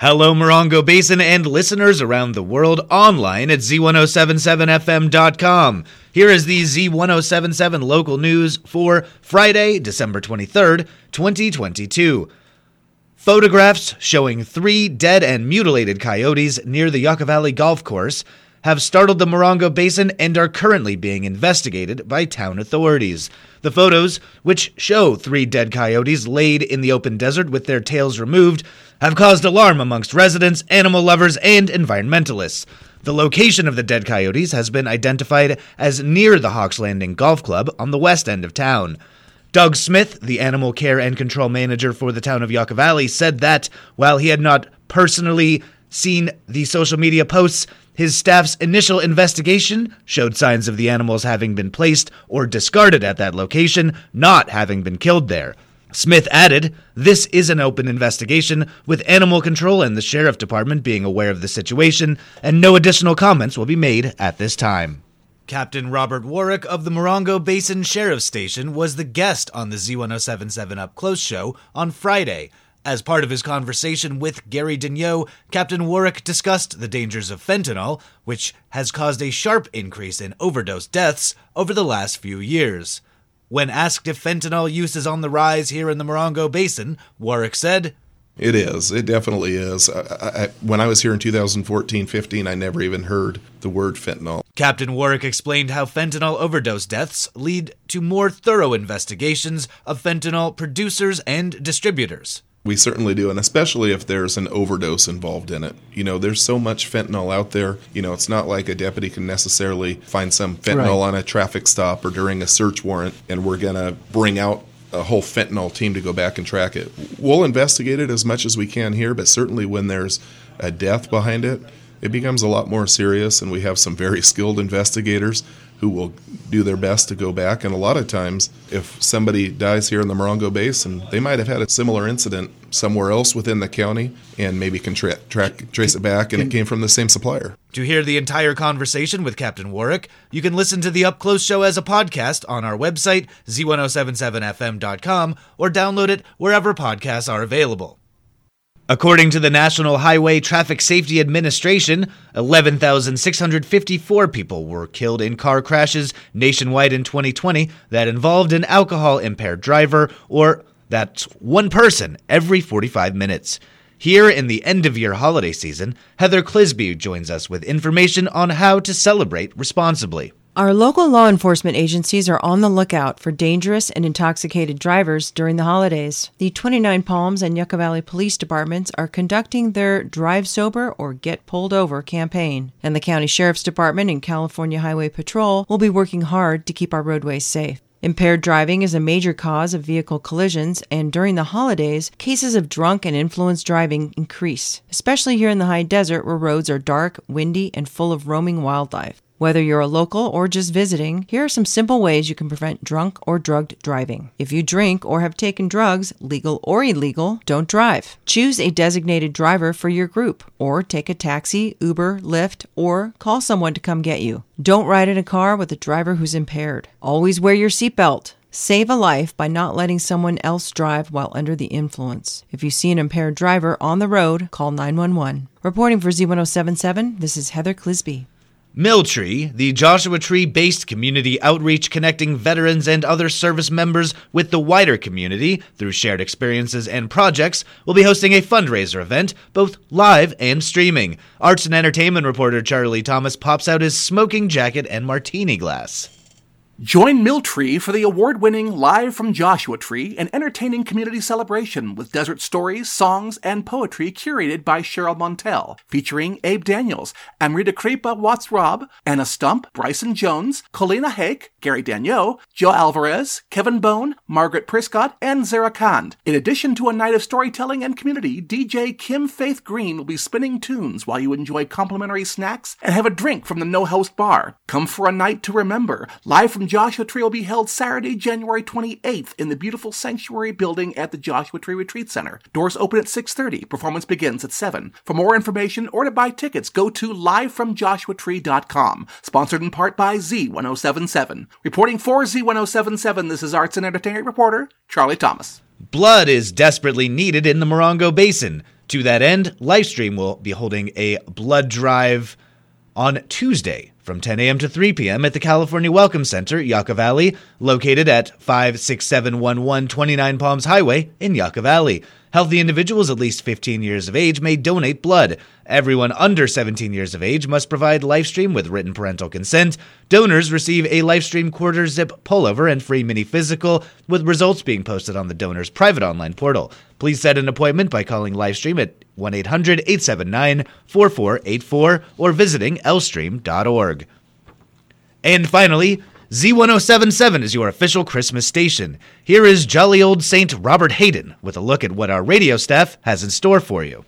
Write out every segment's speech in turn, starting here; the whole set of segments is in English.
Hello, Morongo Basin and listeners around the world online at Z1077FM.com. Here is the Z1077 local news for Friday, December 23rd, 2022. Photographs showing three dead and mutilated coyotes near the Yucca Valley Golf Course have startled the Morongo Basin and are currently being investigated by town authorities. The photos, which show three dead coyotes laid in the open desert with their tails removed, have caused alarm amongst residents, animal lovers, and environmentalists. The location of the dead coyotes has been identified as near the Hawks Landing Golf Club on the west end of town. Doug Smith, the animal care and control manager for the town of Yucca Valley, said that while he had not personally seen the social media posts, his staff's initial investigation showed signs of the animals having been placed or discarded at that location, not having been killed there. Smith added, This is an open investigation, with animal control and the sheriff department being aware of the situation, and no additional comments will be made at this time. Captain Robert Warwick of the Morongo Basin Sheriff Station was the guest on the Z1077 Up Close show on Friday. As part of his conversation with Gary Daigneault, Captain Warwick discussed the dangers of fentanyl, which has caused a sharp increase in overdose deaths over the last few years. When asked if fentanyl use is on the rise here in the Morongo Basin, Warwick said, It is. It definitely is. I, I, when I was here in 2014 15, I never even heard the word fentanyl. Captain Warwick explained how fentanyl overdose deaths lead to more thorough investigations of fentanyl producers and distributors. We certainly do, and especially if there's an overdose involved in it. You know, there's so much fentanyl out there. You know, it's not like a deputy can necessarily find some fentanyl right. on a traffic stop or during a search warrant, and we're going to bring out a whole fentanyl team to go back and track it. We'll investigate it as much as we can here, but certainly when there's a death behind it, it becomes a lot more serious, and we have some very skilled investigators who will do their best to go back. And a lot of times, if somebody dies here in the Morongo Basin, they might have had a similar incident somewhere else within the county and maybe can tra- track, trace it back, and it came from the same supplier. To hear the entire conversation with Captain Warwick, you can listen to the Up Close show as a podcast on our website, z1077fm.com, or download it wherever podcasts are available. According to the National Highway Traffic Safety Administration, 11,654 people were killed in car crashes nationwide in 2020 that involved an alcohol impaired driver, or that's one person every 45 minutes. Here in the end of year holiday season, Heather Clisby joins us with information on how to celebrate responsibly. Our local law enforcement agencies are on the lookout for dangerous and intoxicated drivers during the holidays. The 29 Palms and Yucca Valley Police Departments are conducting their Drive Sober or Get Pulled Over campaign, and the County Sheriff's Department and California Highway Patrol will be working hard to keep our roadways safe. Impaired driving is a major cause of vehicle collisions, and during the holidays, cases of drunk and influenced driving increase, especially here in the high desert where roads are dark, windy, and full of roaming wildlife. Whether you're a local or just visiting, here are some simple ways you can prevent drunk or drugged driving. If you drink or have taken drugs, legal or illegal, don't drive. Choose a designated driver for your group, or take a taxi, Uber, Lyft, or call someone to come get you. Don't ride in a car with a driver who's impaired. Always wear your seatbelt. Save a life by not letting someone else drive while under the influence. If you see an impaired driver on the road, call 911. Reporting for Z1077, this is Heather Clisby. Milltree, the Joshua Tree based community outreach connecting veterans and other service members with the wider community through shared experiences and projects, will be hosting a fundraiser event, both live and streaming. Arts and entertainment reporter Charlie Thomas pops out his smoking jacket and martini glass. Join Milltree for the award winning Live from Joshua Tree, an entertaining community celebration with desert stories, songs, and poetry curated by Cheryl Montell, featuring Abe Daniels, Amrita Kripa Watts Robb, Anna Stump, Bryson Jones, Colina Hake, Gary Daigneault, Joe Alvarez, Kevin Bone, Margaret Priscott, and Zara Khan. In addition to a night of storytelling and community, DJ Kim Faith Green will be spinning tunes while you enjoy complimentary snacks and have a drink from the No Host Bar. Come for a night to remember. Live from Joshua Tree will be held Saturday, January 28th in the beautiful Sanctuary building at the Joshua Tree Retreat Center. Doors open at 6.30. Performance begins at 7. For more information or to buy tickets, go to livefromjoshuatree.com. Sponsored in part by Z1077. Reporting for Z1077, this is arts and entertainment reporter Charlie Thomas. Blood is desperately needed in the Morongo Basin. To that end, LifeStream will be holding a blood drive on Tuesday from 10 a.m. to 3 p.m. at the California Welcome Center, Yucca Valley, located at 56711 29 Palms Highway in Yucca Valley. Healthy individuals at least 15 years of age may donate blood. Everyone under 17 years of age must provide LifeStream with written parental consent. Donors receive a LifeStream quarter zip pullover and free mini physical, with results being posted on the donor's private online portal. Please set an appointment by calling LifeStream at 1 800 879 4484 or visiting lstream.org. And finally, Z1077 is your official Christmas station. Here is jolly old Saint Robert Hayden with a look at what our radio staff has in store for you.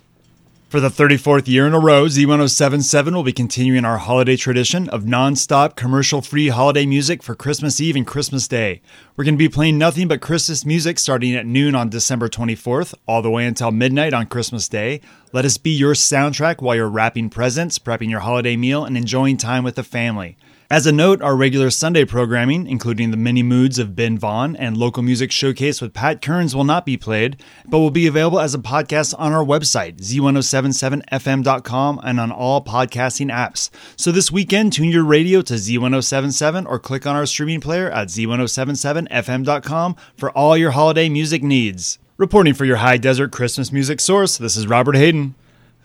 For the 34th year in a row, Z1077 will be continuing our holiday tradition of non-stop commercial-free holiday music for Christmas Eve and Christmas Day. We're going to be playing nothing but Christmas music starting at noon on December 24th, all the way until midnight on Christmas Day. Let us be your soundtrack while you're wrapping presents, prepping your holiday meal, and enjoying time with the family. As a note, our regular Sunday programming, including the many moods of Ben Vaughn and local music showcase with Pat Kearns, will not be played, but will be available as a podcast on our website, z1077fm.com, and on all podcasting apps. So this weekend, tune your radio to Z1077 or click on our streaming player at z1077fm.com for all your holiday music needs. Reporting for your high desert Christmas music source, this is Robert Hayden.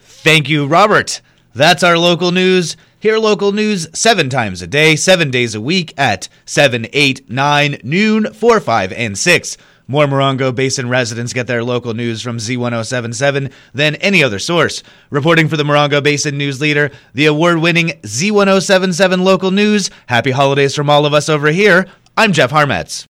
Thank you, Robert. That's our local news. Hear local news seven times a day, seven days a week at 7, 8, 9, noon, 4, 5, and 6. More Morongo Basin residents get their local news from Z1077 than any other source. Reporting for the Morongo Basin News Leader, the award winning Z1077 local news. Happy holidays from all of us over here. I'm Jeff Harmetz.